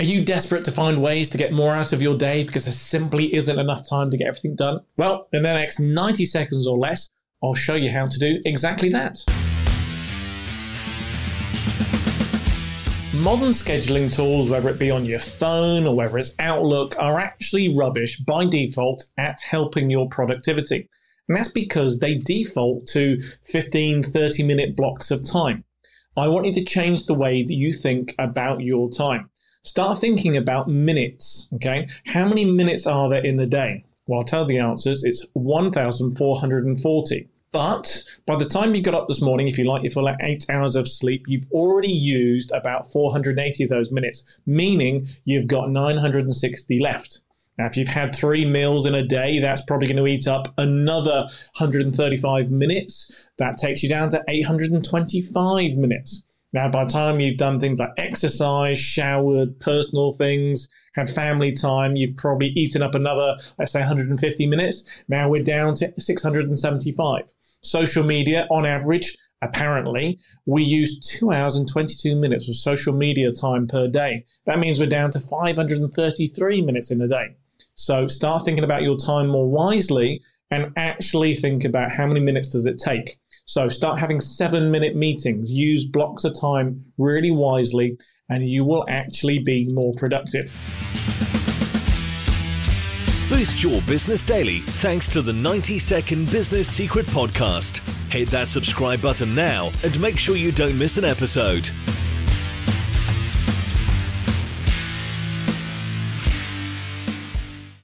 Are you desperate to find ways to get more out of your day because there simply isn't enough time to get everything done? Well, in the next 90 seconds or less, I'll show you how to do exactly that. Modern scheduling tools, whether it be on your phone or whether it's Outlook, are actually rubbish by default at helping your productivity. And that's because they default to 15, 30 minute blocks of time. I want you to change the way that you think about your time. Start thinking about minutes, okay? How many minutes are there in the day? Well, I'll tell the answers. It's 1,440. But by the time you got up this morning, if you like, your full eight hours of sleep, you've already used about 480 of those minutes, meaning you've got 960 left. Now, if you've had three meals in a day, that's probably going to eat up another 135 minutes. That takes you down to 825 minutes. Now, by the time you've done things like exercise, showered, personal things, had family time, you've probably eaten up another, let's say, 150 minutes. Now we're down to 675. Social media, on average, apparently, we use two hours and 22 minutes of social media time per day. That means we're down to 533 minutes in a day. So start thinking about your time more wisely and actually think about how many minutes does it take. So start having seven minute meetings, use blocks of time really wisely, and you will actually be more productive. Boost your business daily thanks to the 90 Second Business Secret Podcast. Hit that subscribe button now and make sure you don't miss an episode.